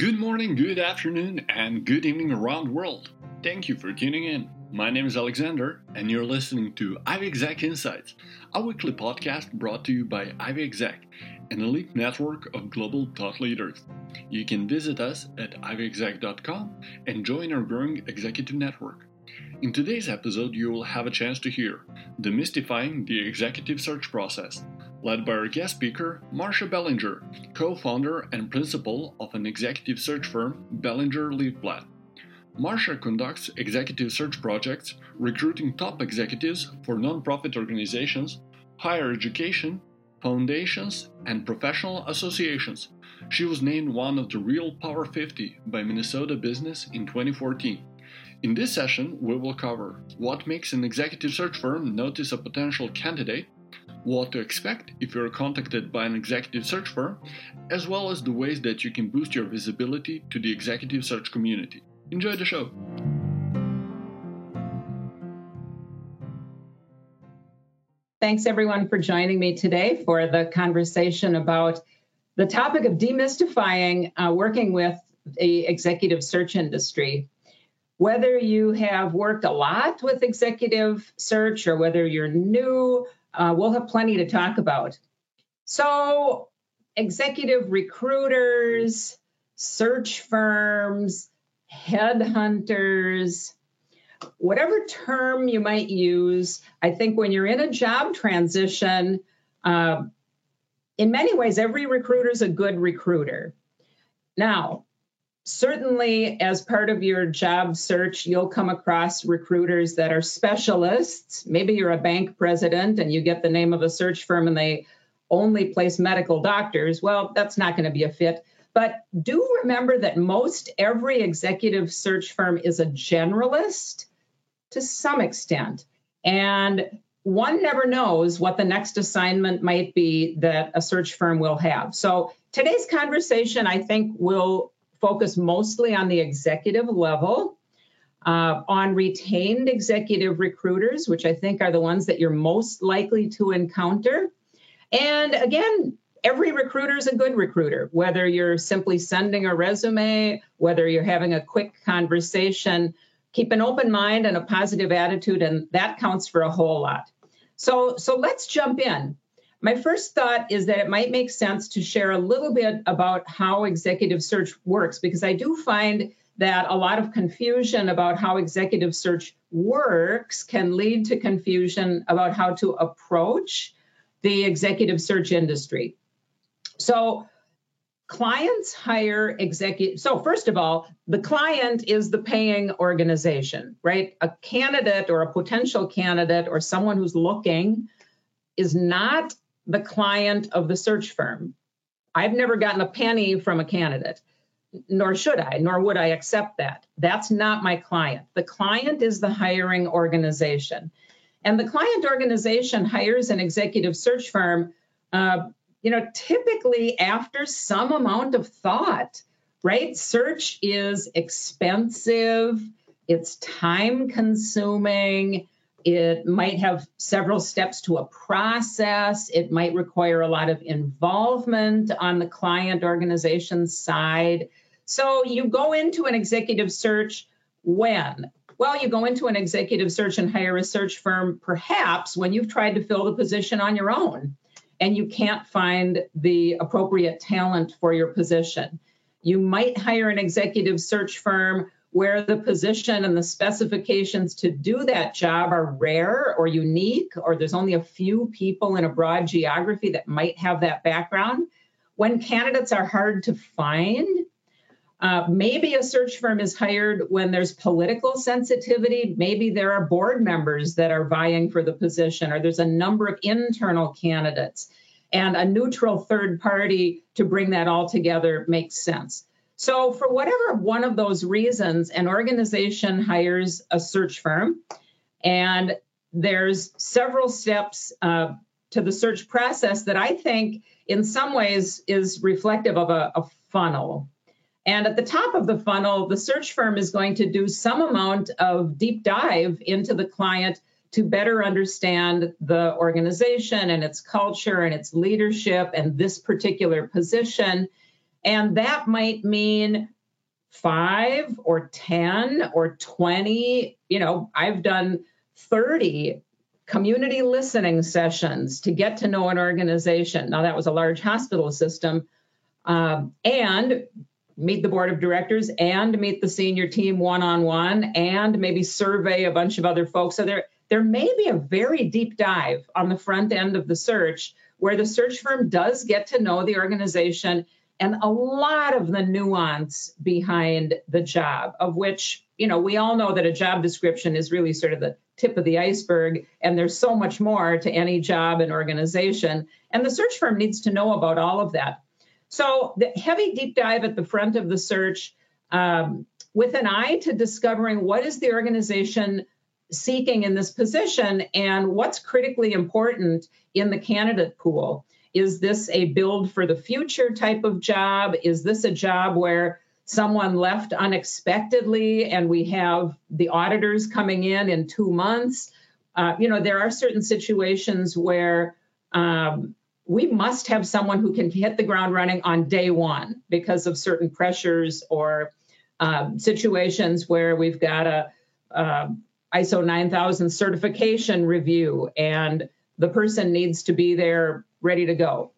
Good morning, good afternoon, and good evening around the world. Thank you for tuning in. My name is Alexander, and you're listening to Ivy Exec Insights, a weekly podcast brought to you by Ivy Exec, an elite network of global thought leaders. You can visit us at ivyexec.com and join our growing executive network. In today's episode, you will have a chance to hear Demystifying the Executive Search Process, led by our guest speaker, Marcia Ballinger, co founder and principal of an executive search firm, Ballinger Leafblad. Marcia conducts executive search projects, recruiting top executives for nonprofit organizations, higher education, foundations, and professional associations. She was named one of the Real Power 50 by Minnesota Business in 2014. In this session, we will cover what makes an executive search firm notice a potential candidate, what to expect if you're contacted by an executive search firm, as well as the ways that you can boost your visibility to the executive search community. Enjoy the show! Thanks everyone for joining me today for the conversation about the topic of demystifying uh, working with the executive search industry. Whether you have worked a lot with executive search or whether you're new, uh, we'll have plenty to talk about. So, executive recruiters, search firms, headhunters, whatever term you might use, I think when you're in a job transition, uh, in many ways, every recruiter is a good recruiter. Now, certainly as part of your job search, you'll come across recruiters that are specialists. Maybe you're a bank president and you get the name of a search firm and they only place medical doctors. Well, that's not going to be a fit. But do remember that most every executive search firm is a generalist to some extent. And one never knows what the next assignment might be that a search firm will have. So today's conversation, I think, will focus mostly on the executive level, uh, on retained executive recruiters, which I think are the ones that you're most likely to encounter. And again, every recruiter is a good recruiter, whether you're simply sending a resume, whether you're having a quick conversation. Keep an open mind and a positive attitude, and that counts for a whole lot. So, so let's jump in. My first thought is that it might make sense to share a little bit about how executive search works, because I do find that a lot of confusion about how executive search works can lead to confusion about how to approach the executive search industry. So, clients hire executive. So, first of all, the client is the paying organization, right? A candidate or a potential candidate or someone who's looking is not the client of the search firm. I've never gotten a penny from a candidate, nor should I, nor would I accept that. That's not my client. The client is the hiring organization. And the client organization hires an executive search firm, uh, you know, typically after some amount of thought, right? Search is expensive, it's time consuming, it might have several steps to a process. It might require a lot of involvement on the client organization side. So you go into an executive search when? Well, you go into an executive search and hire a search firm perhaps when you've tried to fill the position on your own and you can't find the appropriate talent for your position. You might hire an executive search firm where the position and the specifications to do that job are rare or unique, or there's only a few people in a broad geography that might have that background. When candidates are hard to find, uh, maybe a search firm is hired when there's political sensitivity. Maybe there are board members that are vying for the position, or there's a number of internal candidates, and a neutral third party to bring that all together makes sense. So, for whatever one of those reasons, an organization hires a search firm, and there's several steps uh, to the search process that I think, in some ways, is reflective of a, a funnel. And at the top of the funnel, the search firm is going to do some amount of deep dive into the client to better understand the organization and its culture and its leadership and this particular position And that might mean five or 10 or 20. You know, I've done 30 community listening sessions to get to know an organization. Now, that was a large hospital system. Um, and meet the board of directors and meet the senior team one on one and maybe survey a bunch of other folks. So there, there may be a very deep dive on the front end of the search where the search firm does get to know the organization and a lot of the nuance behind the job, of which, you know, we all know that a job description is really sort of the tip of the iceberg, and there's so much more to any job and organization. And the search firm needs to know about all of that. So, the heavy deep dive at the front of the search um, with an eye to discovering what is the organization seeking in this position and what's critically important in the candidate pool. Is this a build for the future type of job? Is this a job where someone left unexpectedly and we have the auditors coming in in two months? Uh, you know, there are certain situations where um, we must have someone who can hit the ground running on day one because of certain pressures or um, situations where we've got a, a ISO 9000 certification review and the person needs to be there ready to go.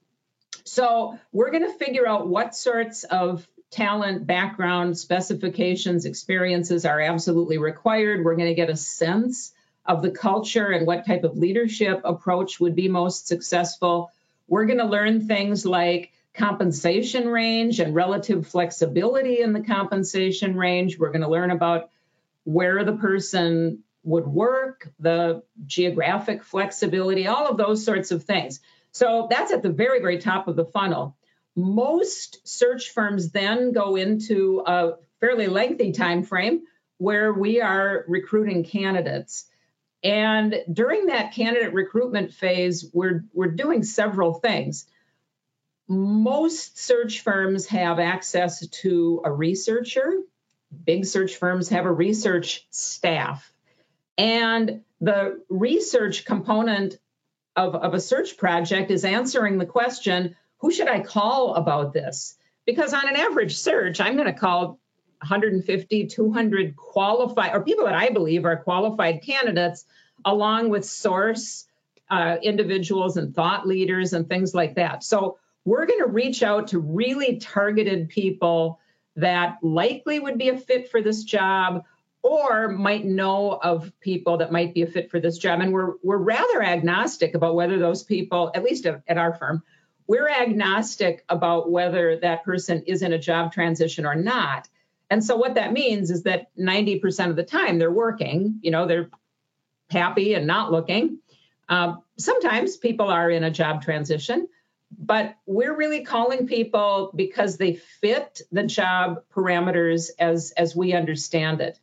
So we're going to figure out what sorts of talent, background, specifications, experiences are absolutely required. We're going to get a sense of the culture and what type of leadership approach would be most successful. We're going to learn things like compensation range and relative flexibility in the compensation range. We're going to learn about where the person would work, the geographic flexibility, all of those sorts of things. So that's at the very, very top of the funnel. Most search firms then go into a fairly lengthy time frame where we are recruiting candidates. And during that candidate recruitment phase, we're, we're doing several things. Most search firms have access to a researcher. Big search firms have a research staff. And the research component of, of a search project is answering the question who should I call about this? Because on an average search, I'm going to call 150, 200 qualified, or people that I believe are qualified candidates, along with source uh, individuals and thought leaders and things like that. So we're going to reach out to really targeted people that likely would be a fit for this job or might know of people that might be a fit for this job. And we're we're rather agnostic about whether those people, at least at our firm, we're agnostic about whether that person is in a job transition or not. And so what that means is that 90% of the time they're working, you know, they're happy and not looking. Um, sometimes people are in a job transition, but we're really calling people because they fit the job parameters as as we understand it.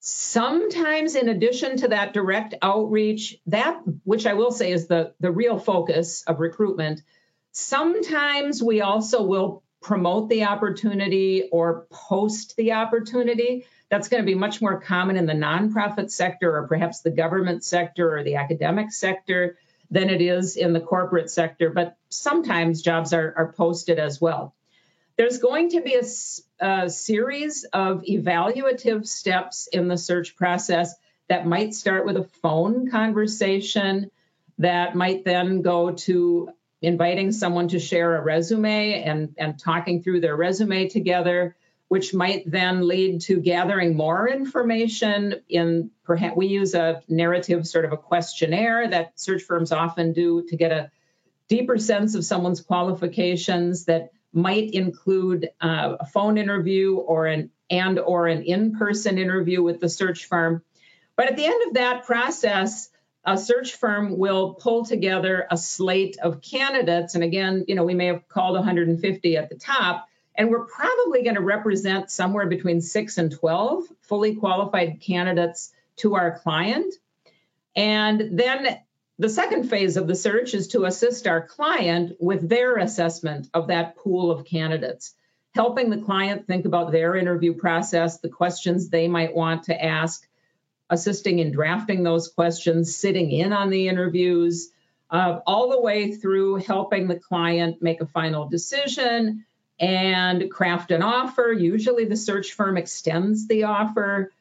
Sometimes, in addition to that direct outreach, that which I will say is the, the real focus of recruitment, sometimes we also will promote the opportunity or post the opportunity. That's going to be much more common in the nonprofit sector or perhaps the government sector or the academic sector than it is in the corporate sector. But sometimes jobs are, are posted as well. There's going to be a, a series of evaluative steps in the search process that might start with a phone conversation, that might then go to inviting someone to share a resume and, and talking through their resume together, which might then lead to gathering more information in perhaps we use a narrative sort of a questionnaire that search firms often do to get a deeper sense of someone's qualifications that might include uh, a phone interview or an and or an in-person interview with the search firm. But at the end of that process, a search firm will pull together a slate of candidates. And again, you know, we may have called 150 at the top, and we're probably going to represent somewhere between six and 12 fully qualified candidates to our client. And then the second phase of the search is to assist our client with their assessment of that pool of candidates, helping the client think about their interview process, the questions they might want to ask, assisting in drafting those questions, sitting in on the interviews, uh, all the way through helping the client make a final decision and craft an offer. Usually, the search firm extends the offer,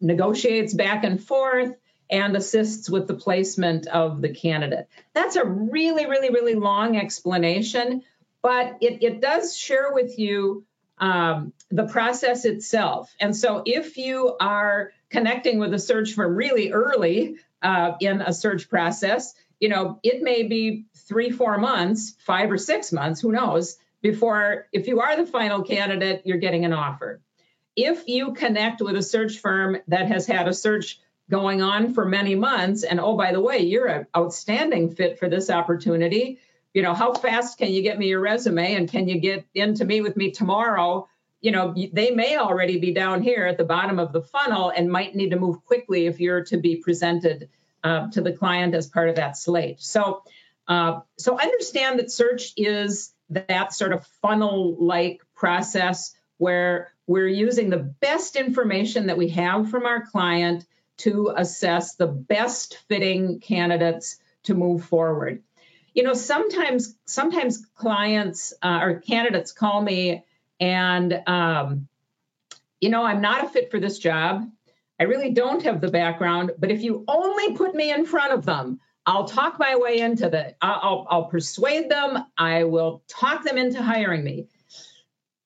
negotiates back and forth, and assists with the placement of the candidate. That's a really, really, really long explanation, but it, it does share with you um, the process itself. And so if you are connecting with a search firm really early uh, in a search process, you know, it may be three, four months, five or six months, who knows, before, if you are the final candidate, you're getting an offer. If you connect with a search firm that has had a search going on for many months, and oh, by the way, you're an outstanding fit for this opportunity, you know, how fast can you get me your resume and can you get in to meet with me tomorrow? You know, they may already be down here at the bottom of the funnel and might need to move quickly if you're to be presented uh, to the client as part of that slate. So, uh, so understand that search is that sort of funnel like process where we're using the best information that we have from our client to assess the best fitting candidates to move forward. You know, sometimes sometimes clients uh, or candidates call me and um, you know I'm not a fit for this job. I really don't have the background, but if you only put me in front of them, I'll talk my way into the. I'll, I'll persuade them. I will talk them into hiring me.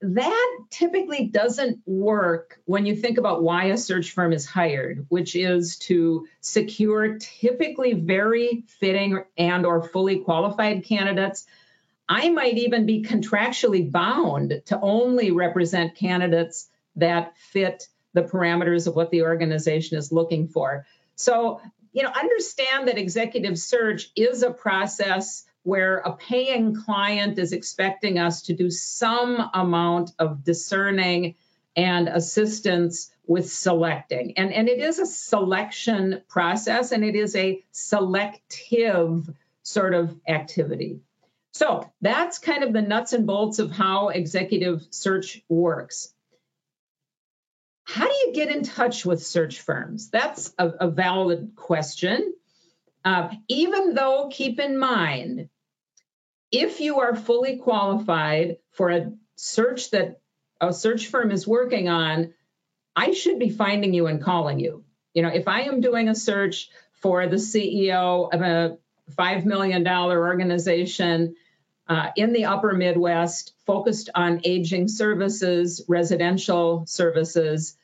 That typically doesn't work when you think about why a search firm is hired, which is to secure typically very fitting and or fully qualified candidates. I might even be contractually bound to only represent candidates that fit the parameters of what the organization is looking for. So you know, understand that executive search is a process where a paying client is expecting us to do some amount of discerning and assistance with selecting. And, and it is a selection process and it is a selective sort of activity. So that's kind of the nuts and bolts of how executive search works. How do you get in touch with search firms? That's a, a valid question. Uh, even though, keep in mind, if you are fully qualified for a search that a search firm is working on, I should be finding you and calling you. You know, if I am doing a search for the CEO of a $5 million organization uh, in the upper Midwest focused on aging services, residential services,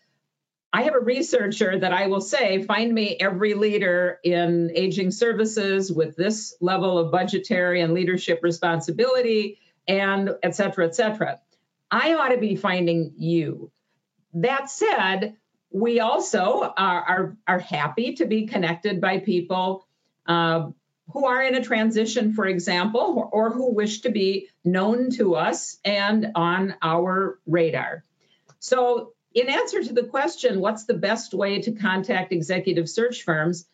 I have a researcher that I will say, find me every leader in aging services with this level of budgetary and leadership responsibility, and et cetera, et cetera. I ought to be finding you. That said, we also are, are, are happy to be connected by people uh, who are in a transition, for example, or, or who wish to be known to us and on our radar. So in answer to the question, what's the best way to contact executive search firms?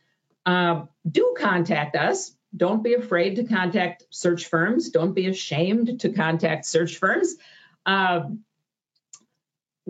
Uh, do contact us. Don't be afraid to contact search firms. Don't be ashamed to contact search firms. Uh,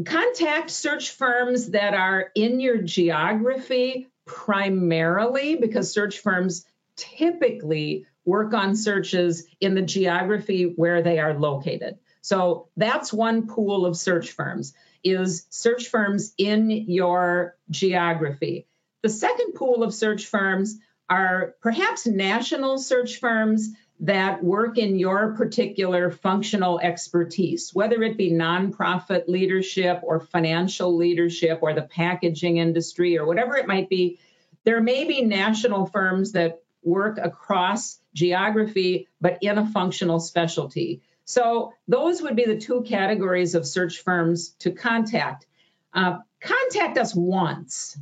contact search firms that are in your geography primarily because search firms typically work on searches in the geography where they are located. So that's one pool of search firms is search firms in your geography. The second pool of search firms are perhaps national search firms that work in your particular functional expertise, whether it be nonprofit leadership or financial leadership or the packaging industry or whatever it might be. There may be national firms that work across geography, but in a functional specialty. So those would be the two categories of search firms to contact. Uh, contact us once,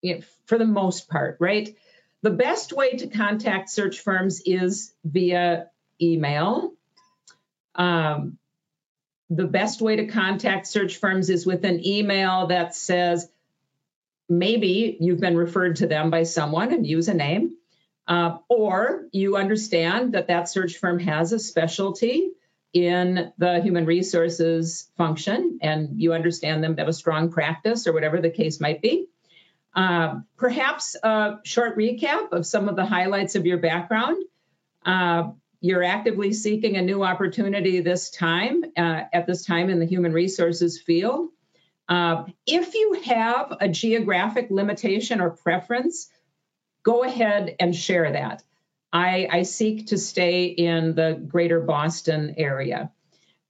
you know, for the most part, right? The best way to contact search firms is via email. Um, the best way to contact search firms is with an email that says maybe you've been referred to them by someone and use a name, uh, or you understand that that search firm has a specialty in the human resources function and you understand them have a strong practice or whatever the case might be. Uh, perhaps a short recap of some of the highlights of your background. Uh, you're actively seeking a new opportunity this time, uh, at this time in the human resources field. Uh, if you have a geographic limitation or preference, go ahead and share that. I, I seek to stay in the greater Boston area.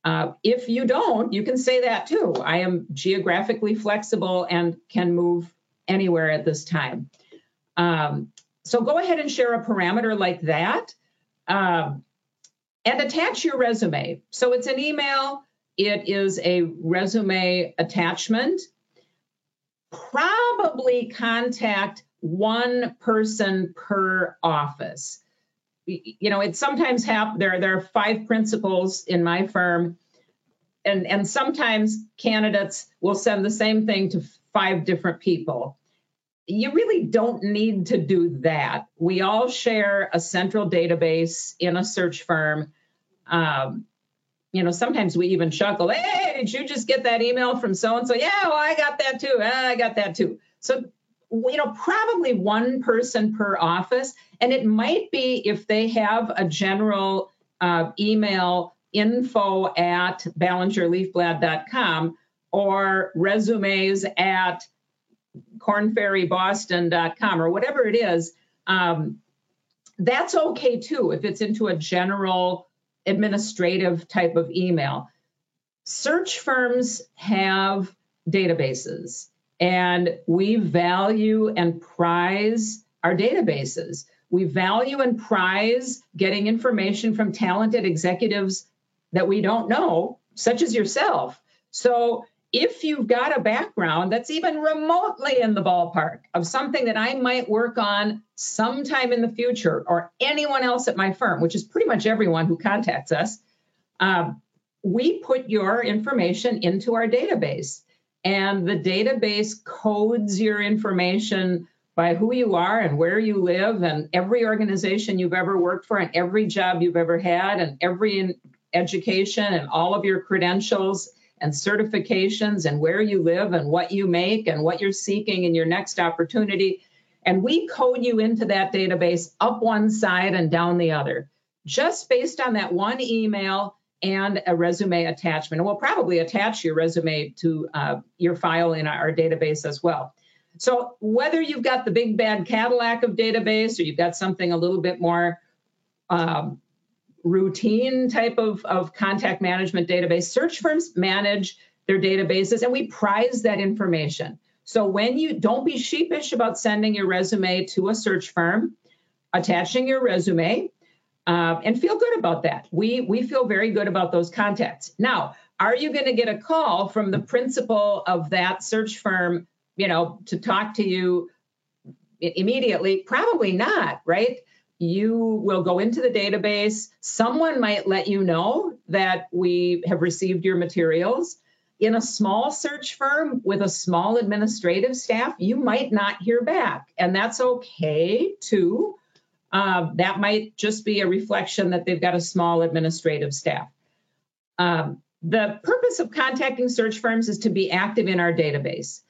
Uh, if you don't, you can say that too. I am geographically flexible and can move anywhere at this time. Um, so go ahead and share a parameter like that um, and attach your resume. So it's an email, it is a resume attachment. Probably contact one person per office. You know, it sometimes happens. There, there are five principals in my firm, and and sometimes candidates will send the same thing to five different people. You really don't need to do that. We all share a central database in a search firm. Um, you know, sometimes we even chuckle, hey, did you just get that email from so and so? Yeah, well, I got that too. I got that too. So you know, probably one person per office. And it might be if they have a general uh, email info at ballingerleafblad.com or resumes at kornferryboston.com or whatever it is. Um, that's okay too if it's into a general administrative type of email. Search firms have databases and we value and prize our databases. We value and prize getting information from talented executives that we don't know, such as yourself. So if you've got a background that's even remotely in the ballpark of something that I might work on sometime in the future, or anyone else at my firm, which is pretty much everyone who contacts us, um, we put your information into our database and the database codes your information by who you are and where you live and every organization you've ever worked for and every job you've ever had and every education and all of your credentials and certifications and where you live and what you make and what you're seeking in your next opportunity. And we code you into that database up one side and down the other, just based on that one email and a resume attachment. And we'll probably attach your resume to uh, your file in our database as well. So whether you've got the big bad Cadillac of database or you've got something a little bit more um, routine type of, of contact management database, search firms manage their databases and we prize that information. So when you don't be sheepish about sending your resume to a search firm, attaching your resume, uh, and feel good about that. We we feel very good about those contacts. Now, are you going to get a call from the principal of that search firm, you know, to talk to you immediately? Probably not, right? You will go into the database. Someone might let you know that we have received your materials. In a small search firm with a small administrative staff, you might not hear back, and that's okay too. Um, that might just be a reflection that they've got a small administrative staff. Um, the purpose of contacting search firms is to be active in our database.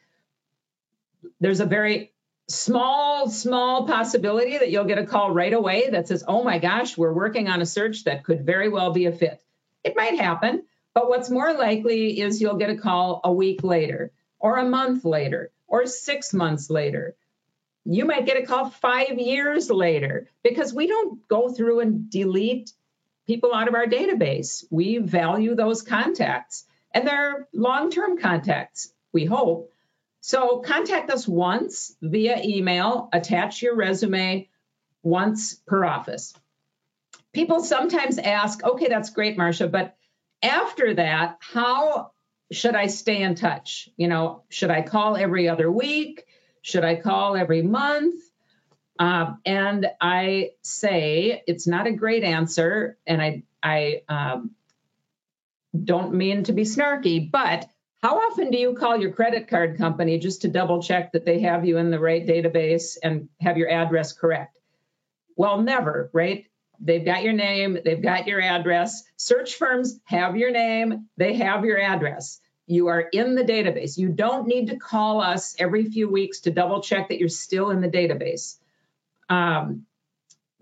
There's a very small, small possibility that you'll get a call right away that says, oh my gosh, we're working on a search that could very well be a fit. It might happen, but what's more likely is you'll get a call a week later, or a month later, or six months later you might get a call five years later because we don't go through and delete people out of our database. We value those contacts and they're long term contacts, we hope. So contact us once via email, attach your resume once per office. People sometimes ask, okay, that's great, Marcia, but after that, how should I stay in touch? You know, should I call every other week? Should I call every month? Um, and I say it's not a great answer, and I I um, don't mean to be snarky, but how often do you call your credit card company just to double check that they have you in the right database and have your address correct? Well, never, right? They've got your name, they've got your address. Search firms have your name, they have your address you are in the database. You don't need to call us every few weeks to double check that you're still in the database. Um,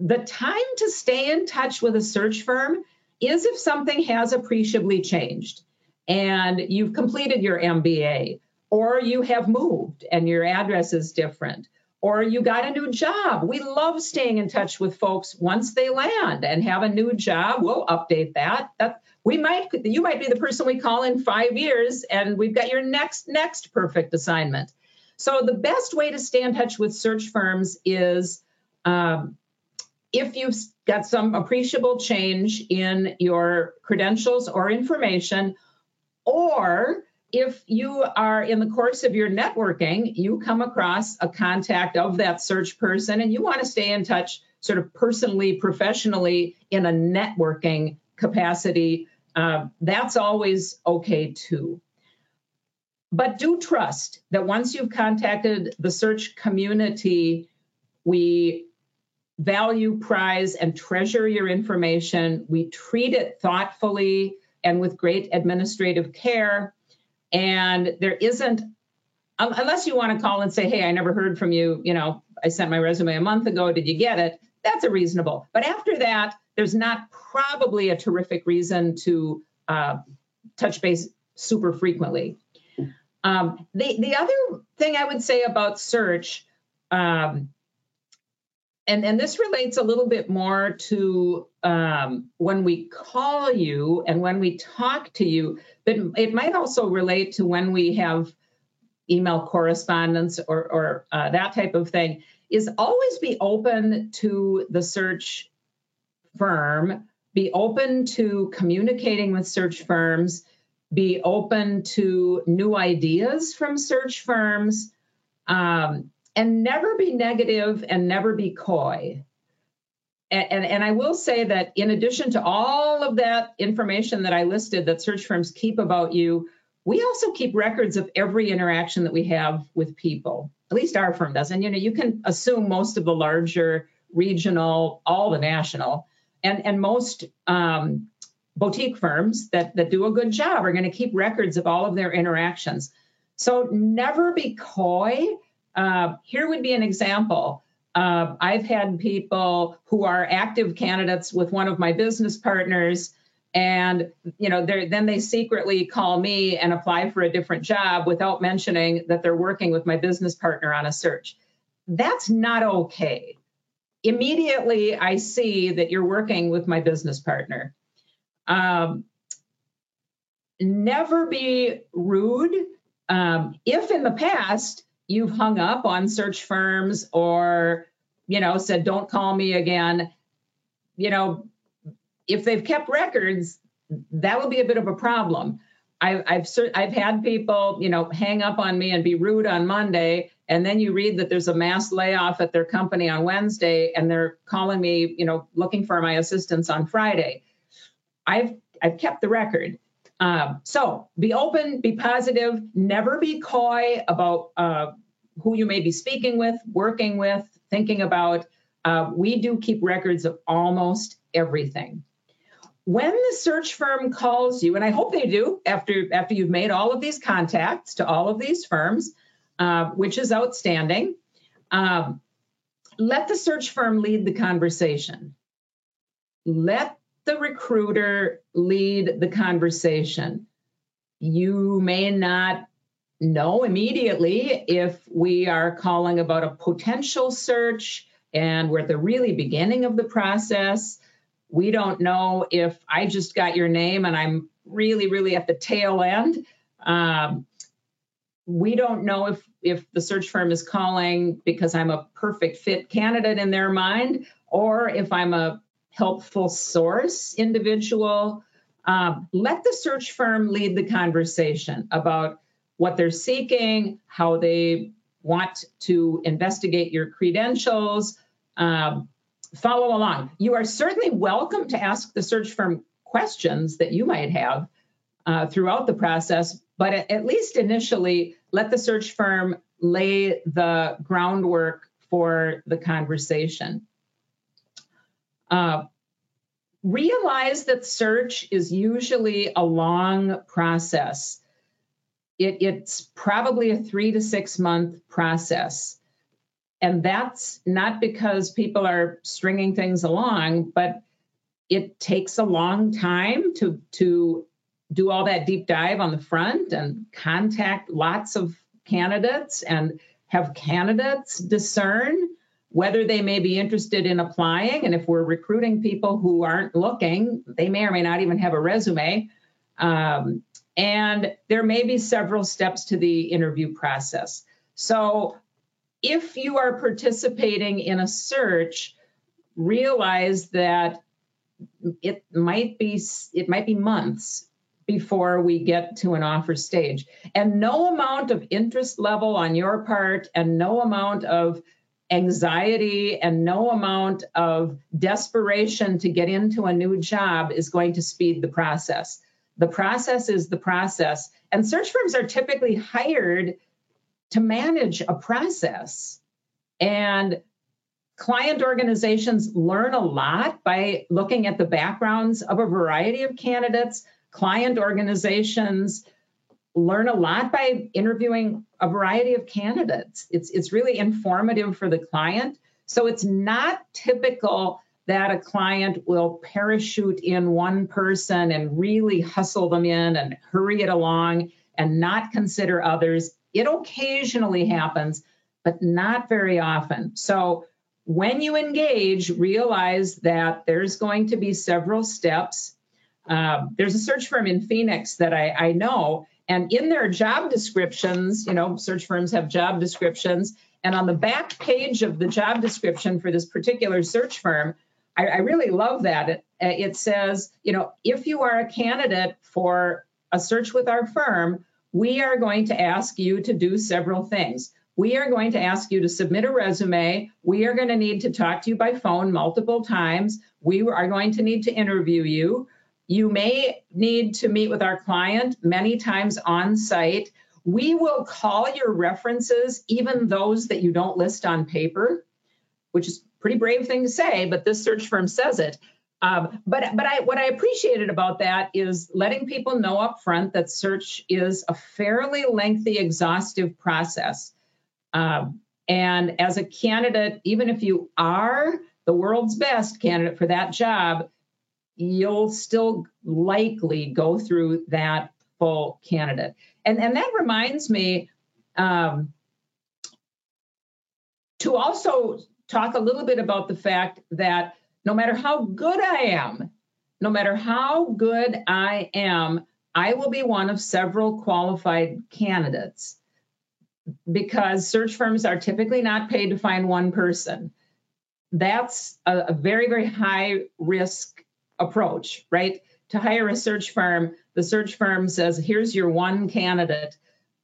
the time to stay in touch with a search firm is if something has appreciably changed and you've completed your MBA, or you have moved and your address is different, or you got a new job. We love staying in touch with folks once they land and have a new job. We'll update that. that we might you might be the person we call in five years and we've got your next next perfect assignment. So the best way to stay in touch with search firms is um, if you've got some appreciable change in your credentials or information, or if you are in the course of your networking, you come across a contact of that search person and you want to stay in touch sort of personally, professionally in a networking capacity, uh, that's always okay too. But do trust that once you've contacted the search community, we value, prize, and treasure your information. We treat it thoughtfully and with great administrative care. And there isn't, unless you want to call and say, hey, I never heard from you, you know, I sent my resume a month ago, did you get it? That's a reasonable. But after that, there's not probably a terrific reason to uh, touch base super frequently. Um, the the other thing I would say about search um, and and this relates a little bit more to um, when we call you and when we talk to you but it might also relate to when we have email correspondence or, or uh, that type of thing is always be open to the search firm be open to communicating with search firms be open to new ideas from search firms um, and never be negative and never be coy. And, and, and, I will say that in addition to all of that information that I listed that search firms keep about you, we also keep records of every interaction that we have with people. At least our firm does. And you know, you can assume most of the larger regional, all the national, and, and most um, boutique firms that, that do a good job are going to keep records of all of their interactions. So never be coy uh, here would be an example. Uh, I've had people who are active candidates with one of my business partners, and you know, then they secretly call me and apply for a different job without mentioning that they're working with my business partner on a search. That's not okay. Immediately, I see that you're working with my business partner. Um, never be rude. Um, if in the past you've hung up on search firms or you know said don't call me again you know if they've kept records that would be a bit of a problem I, I've I've had people, you know, hang up on me and be rude on Monday, and then you read that there's a mass layoff at their company on Wednesday, and they're calling me, you know, looking for my assistance on Friday. I've I've kept the record, um, so be open, be positive, never be coy about uh, who you may be speaking with, working with, thinking about. Uh, we do keep records of almost everything. When the search firm calls you, and I hope they do after after you've made all of these contacts to all of these firms, uh, which is outstanding. Um, let the search firm lead the conversation. Let the recruiter lead the conversation. You may not know immediately if we are calling about a potential search and we're at the really beginning of the process. We don't know if I just got your name and I'm really, really at the tail end. Um, we don't know if if the search firm is calling because I'm a perfect fit candidate in their mind, or if I'm a helpful source individual. Um, let the search firm lead the conversation about what they're seeking, how they want to investigate your credentials. Um, follow along. You are certainly welcome to ask the search firm questions that you might have uh, throughout the process, but at least initially, let the search firm lay the groundwork for the conversation. Uh, realize that search is usually a long process. it, it's probably a three to six month process. And that's not because people are stringing things along, but it takes a long time to, to do all that deep dive on the front and contact lots of candidates and have candidates discern whether they may be interested in applying. And if we're recruiting people who aren't looking, they may or may not even have a resume. Um, and there may be several steps to the interview process. So if you are participating in a search, realize that it might be it might be months before we get to an offer stage. And no amount of interest level on your part and no amount of anxiety and no amount of desperation to get into a new job is going to speed the process. The process is the process. And search firms are typically hired to manage a process. And client organizations learn a lot by looking at the backgrounds of a variety of candidates. Client organizations learn a lot by interviewing a variety of candidates. It's, it's really informative for the client. So it's not typical that a client will parachute in one person and really hustle them in and hurry it along and not consider others. It occasionally happens, but not very often. So when you engage, realize that there's going to be several steps. Uh, there's a search firm in Phoenix that I, I know, and in their job descriptions, you know, search firms have job descriptions. And on the back page of the job description for this particular search firm, I, I really love that. It, it says, you know, if you are a candidate for a search with our firm, we are going to ask you to do several things. We are going to ask you to submit a resume. We are going to need to talk to you by phone multiple times. We are going to need to interview you. You may need to meet with our client many times on site. We will call your references, even those that you don't list on paper, which is pretty brave thing to say, but this search firm says it. Um, but but I, what I appreciated about that is letting people know up front that search is a fairly lengthy, exhaustive process. Um, and as a candidate, even if you are the world's best candidate for that job, you'll still likely go through that full candidate. And, and that reminds me um, to also talk a little bit about the fact that no matter how good I am, no matter how good I am, I will be one of several qualified candidates because search firms are typically not paid to find one person. That's a, a very, very high risk approach, right? To hire a search firm, the search firm says, here's your one candidate,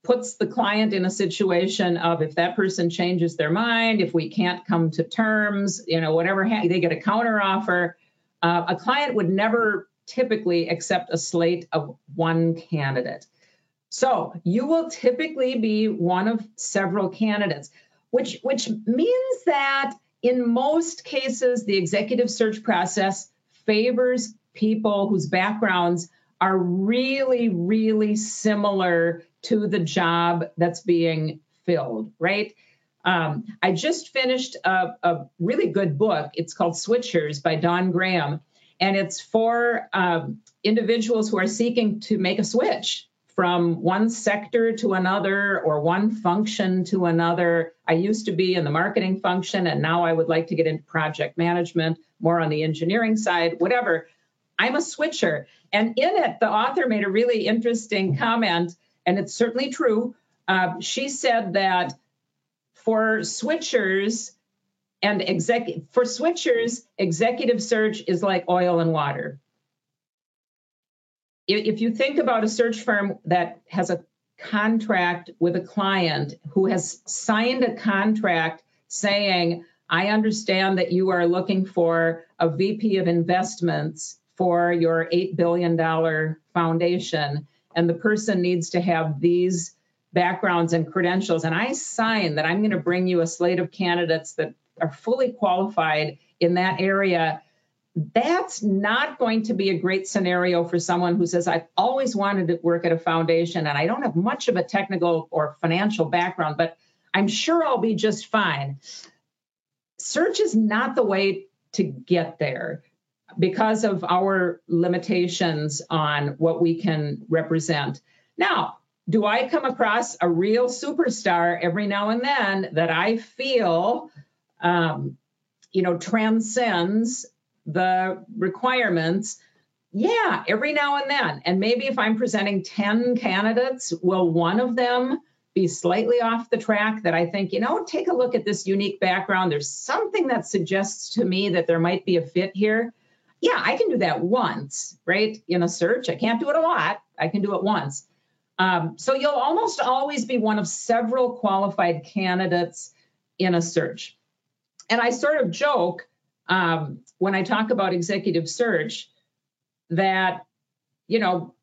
puts the client in a situation of if that person changes their mind, if we can't come to terms, you know, whatever, they get a counter offer. Uh, a client would never typically accept a slate of one candidate. So you will typically be one of several candidates, which, which means that in most cases, the executive search process favors people whose backgrounds are really, really similar to the job that's being filled, right? Um, I just finished a, a, really good book. It's called Switchers by Dawn Graham, and it's for um, individuals who are seeking to make a switch from one sector to another or one function to another. I used to be in the marketing function, and now I would like to get into project management, more on the engineering side, whatever. I'm a switcher. And in it, the author made a really interesting comment, and it's certainly true. Uh, she said that for switchers and exec for switchers, executive search is like oil and water if you think about a search firm that has a contract with a client who has signed a contract saying, I understand that you are looking for a VP of investments for your $8 billion foundation, and the person needs to have these backgrounds and credentials. And I sign that I'm going to bring you a slate of candidates that are fully qualified in that area that's not going to be a great scenario for someone who says, I've always wanted to work at a foundation and I don't have much of a technical or financial background, but I'm sure I'll be just fine. Search is not the way to get there because of our limitations on what we can represent. Now, do I come across a real superstar every now and then that I feel, um, you know, transcends the requirements? Yeah, every now and then. And maybe if I'm presenting 10 candidates, will one of them be slightly off the track that I think, you know, take a look at this unique background. There's something that suggests to me that there might be a fit here. Yeah, I can do that once, right? In a search. I can't do it a lot. I can do it once. Um, so you'll almost always be one of several qualified candidates in a search. And I sort of joke um, when I talk about executive search that, you know,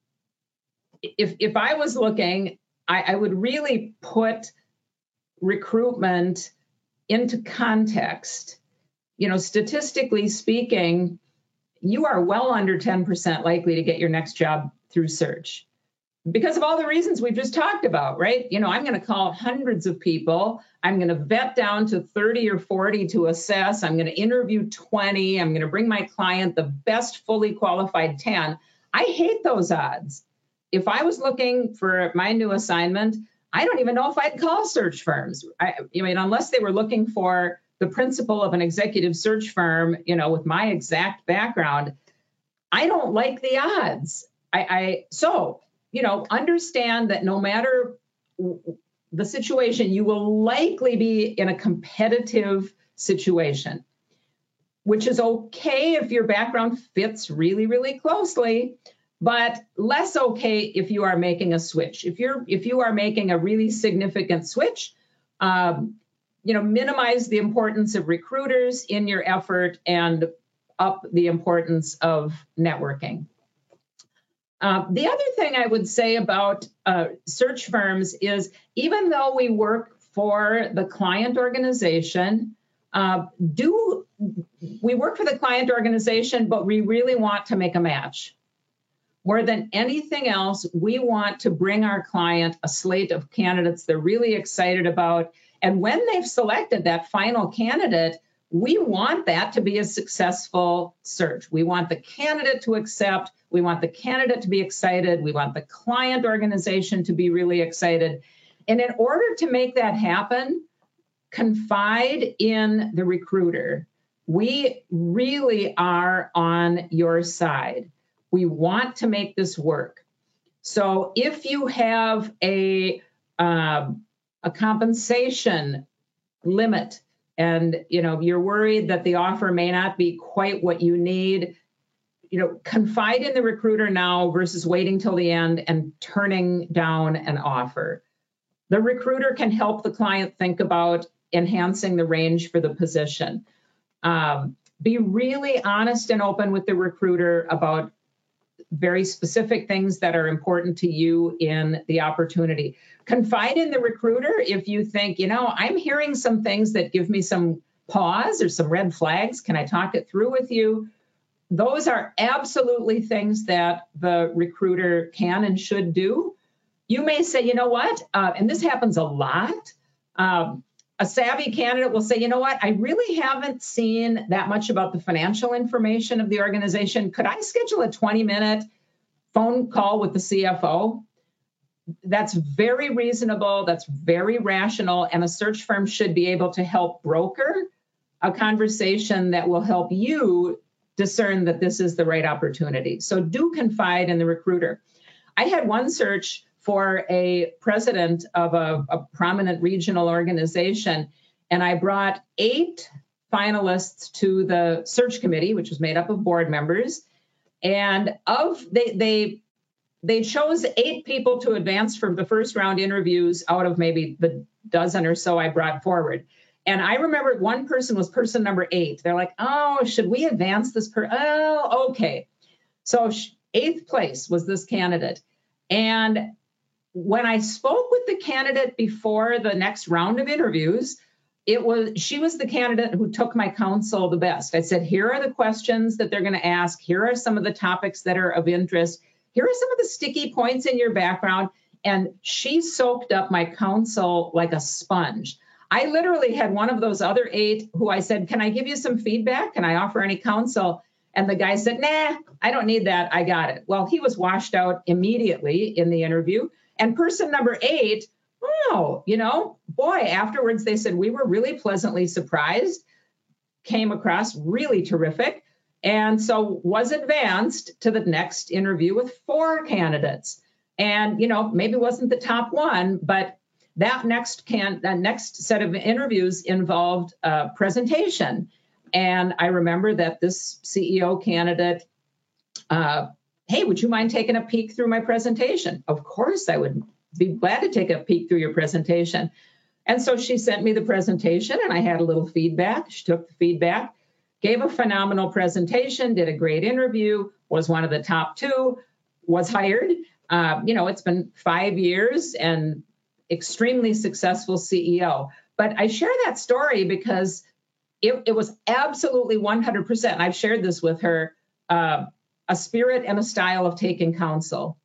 if if I was looking, I, I would really put recruitment into context. You know, statistically speaking, you are well under 10% likely to get your next job through search because of all the reasons we've just talked about, right? You know, I'm going to call hundreds of people. I'm going to vet down to 30 or 40 to assess. I'm going to interview 20. I'm going to bring my client the best fully qualified 10. I hate those odds. If I was looking for my new assignment, I don't even know if I'd call search firms. I, I mean, unless they were looking for the principal of an executive search firm, you know, with my exact background, I don't like the odds. I, I so you know, understand that no matter the situation, you will likely be in a competitive situation, which is okay if your background fits really, really closely, but less okay if you are making a switch. If you're if you are making a really significant switch, um, you know, minimize the importance of recruiters in your effort and up the importance of networking. Uh, the other thing I would say about uh, search firms is even though we work for the client organization, uh, do we work for the client organization, but we really want to make a match. More than anything else, we want to bring our client a slate of candidates they're really excited about. And when they've selected that final candidate, we want that to be a successful search. We want the candidate to accept, we want the candidate to be excited, we want the client organization to be really excited. And in order to make that happen, confide in the recruiter. We really are on your side. We want to make this work. So if you have a uh, a compensation limit and you know you're worried that the offer may not be quite what you need you know confide in the recruiter now versus waiting till the end and turning down an offer the recruiter can help the client think about enhancing the range for the position um, be really honest and open with the recruiter about very specific things that are important to you in the opportunity. Confide in the recruiter if you think, you know, I'm hearing some things that give me some pause or some red flags. Can I talk it through with you? Those are absolutely things that the recruiter can and should do. You may say, you know what, uh, and this happens a lot. Um, a savvy candidate will say, you know what, I really haven't seen that much about the financial information of the organization. Could I schedule a 20 minute phone call with the CFO? That's very reasonable, that's very rational, and a search firm should be able to help broker a conversation that will help you discern that this is the right opportunity. So do confide in the recruiter. I had one search for a president of a, a prominent regional organization. And I brought eight finalists to the search committee, which was made up of board members. And of they they they chose eight people to advance from the first round interviews out of maybe the dozen or so I brought forward. And I remember one person was person number eight. They're like, oh, should we advance this per? Oh, okay. So eighth place was this candidate. And when I spoke with the candidate before the next round of interviews, it was she was the candidate who took my counsel the best. I said, here are the questions that they're going to ask. Here are some of the topics that are of interest. Here are some of the sticky points in your background. And she soaked up my counsel like a sponge. I literally had one of those other eight who I said, Can I give you some feedback? Can I offer any counsel? And the guy said, Nah, I don't need that. I got it. Well, he was washed out immediately in the interview. And person number eight oh, you know, boy, afterwards they said we were really pleasantly surprised, came across really terrific, and so was advanced to the next interview with four candidates. And, you know, maybe wasn't the top one, but that next can that next set of interviews involved a presentation. And I remember that this CEO candidate, uh, hey, would you mind taking a peek through my presentation? Of course, I would be glad to take a peek through your presentation. And so she sent me the presentation and I had a little feedback. She took the feedback, gave a phenomenal presentation, did a great interview, was one of the top two, was hired. Uh, you know, it's been five years and extremely successful CEO. But I share that story because it, it was absolutely 100%. I've shared this with her uh, a spirit and a style of taking counsel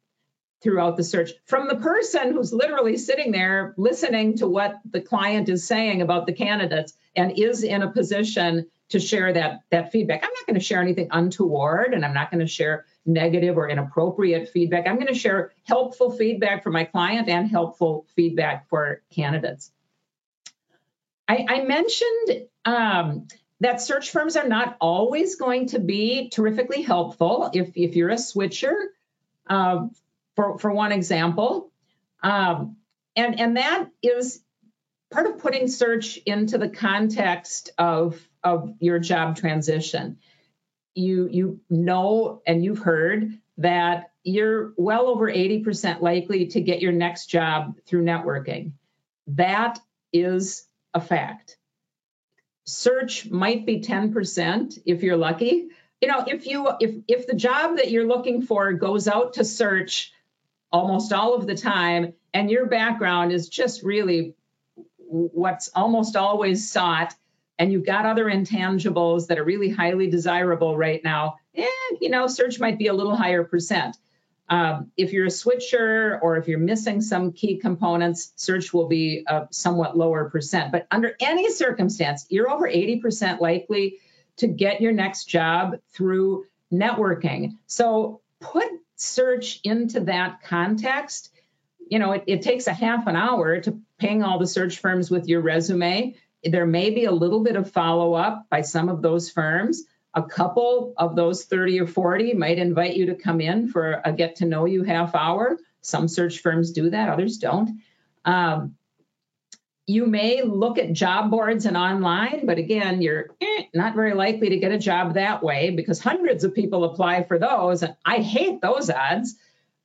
throughout the search from the person who's literally sitting there listening to what the client is saying about the candidates and is in a position to share that that feedback. I'm not going to share anything untoward and I'm not going to share negative or inappropriate feedback. I'm going to share helpful feedback for my client and helpful feedback for candidates. I, I mentioned um, that search firms are not always going to be terrifically helpful if, if you're a switcher. Uh, for, for one example. Um, and, and that is part of putting search into the context of, of your job transition. You, you know and you've heard that you're well over 80% likely to get your next job through networking. That is a fact. Search might be 10% if you're lucky. You know, if you if if the job that you're looking for goes out to search almost all of the time, and your background is just really what's almost always sought, and you've got other intangibles that are really highly desirable right now, and you know, search might be a little higher percent. Um, if you're a switcher or if you're missing some key components, search will be a somewhat lower percent. But under any circumstance, you're over 80% likely to get your next job through networking. So put search into that context, you know, it, it takes a half an hour to ping all the search firms with your resume. There may be a little bit of follow up by some of those firms. A couple of those 30 or 40 might invite you to come in for a get to know you half hour. Some search firms do that, others don't. Um, you may look at job boards and online, but again, you're eh, not very likely to get a job that way because hundreds of people apply for those. And I hate those odds.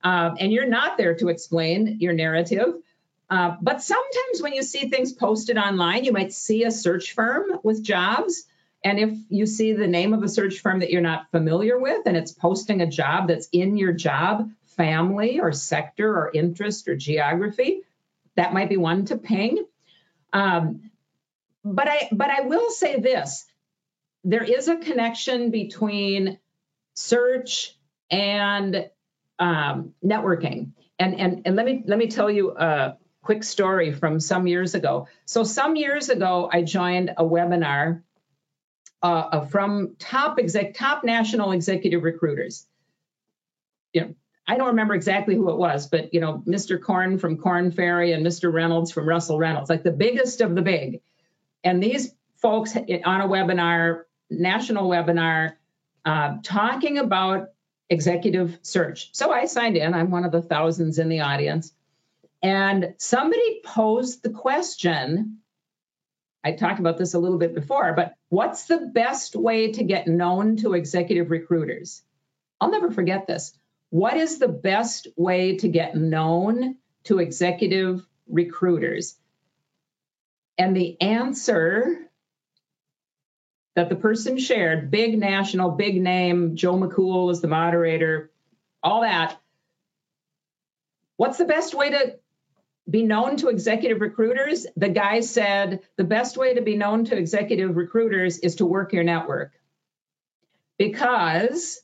Um, and you're not there to explain your narrative. Uh, but sometimes when you see things posted online, you might see a search firm with jobs. And if you see the name of a search firm that you're not familiar with and it's posting a job that's in your job family or sector or interest or geography, that might be one to ping. Um, but I but I will say this: there is a connection between search and um, networking. And, and and let me let me tell you a quick story from some years ago. So some years ago, I joined a webinar uh, from top exec top national executive recruiters. You know, I don't remember exactly who it was, but you know, Mr. Korn from Korn Ferry and Mr. Reynolds from Russell Reynolds, like the biggest of the big. And these folks on a webinar, national webinar, uh, talking about executive search. So I signed in. I'm one of the thousands in the audience. And somebody posed the question. I talked about this a little bit before, but what's the best way to get known to executive recruiters? I'll never forget this. What is the best way to get known to executive recruiters? And the answer that the person shared, big national, big name, Joe McCool is the moderator, all that. What's the best way to be known to executive recruiters, the guy said the best way to be known to executive recruiters is to work your network. Because,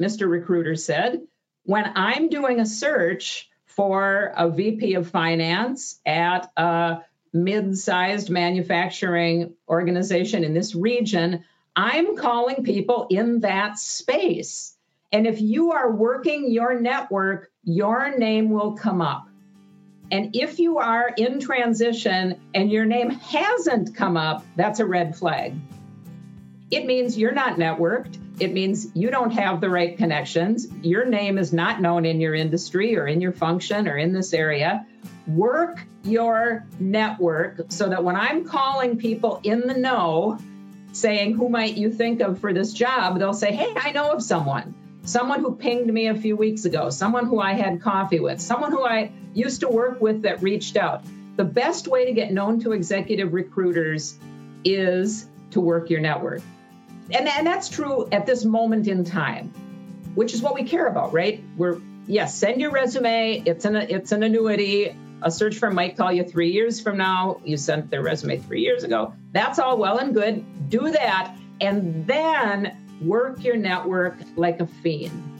Mr. Recruiter said, when I'm doing a search for a VP of finance at a mid sized manufacturing organization in this region, I'm calling people in that space. And if you are working your network, your name will come up. And if you are in transition and your name hasn't come up, that's a red flag. It means you're not networked. It means you don't have the right connections. Your name is not known in your industry or in your function or in this area. Work your network so that when I'm calling people in the know, saying, Who might you think of for this job? They'll say, Hey, I know of someone. Someone who pinged me a few weeks ago, someone who I had coffee with, someone who I used to work with that reached out. The best way to get known to executive recruiters is to work your network. And, and that's true at this moment in time, which is what we care about, right? We're yes, send your resume. It's an it's an annuity. A search firm might call you three years from now. You sent their resume three years ago. That's all well and good. Do that, and then work your network like a fiend.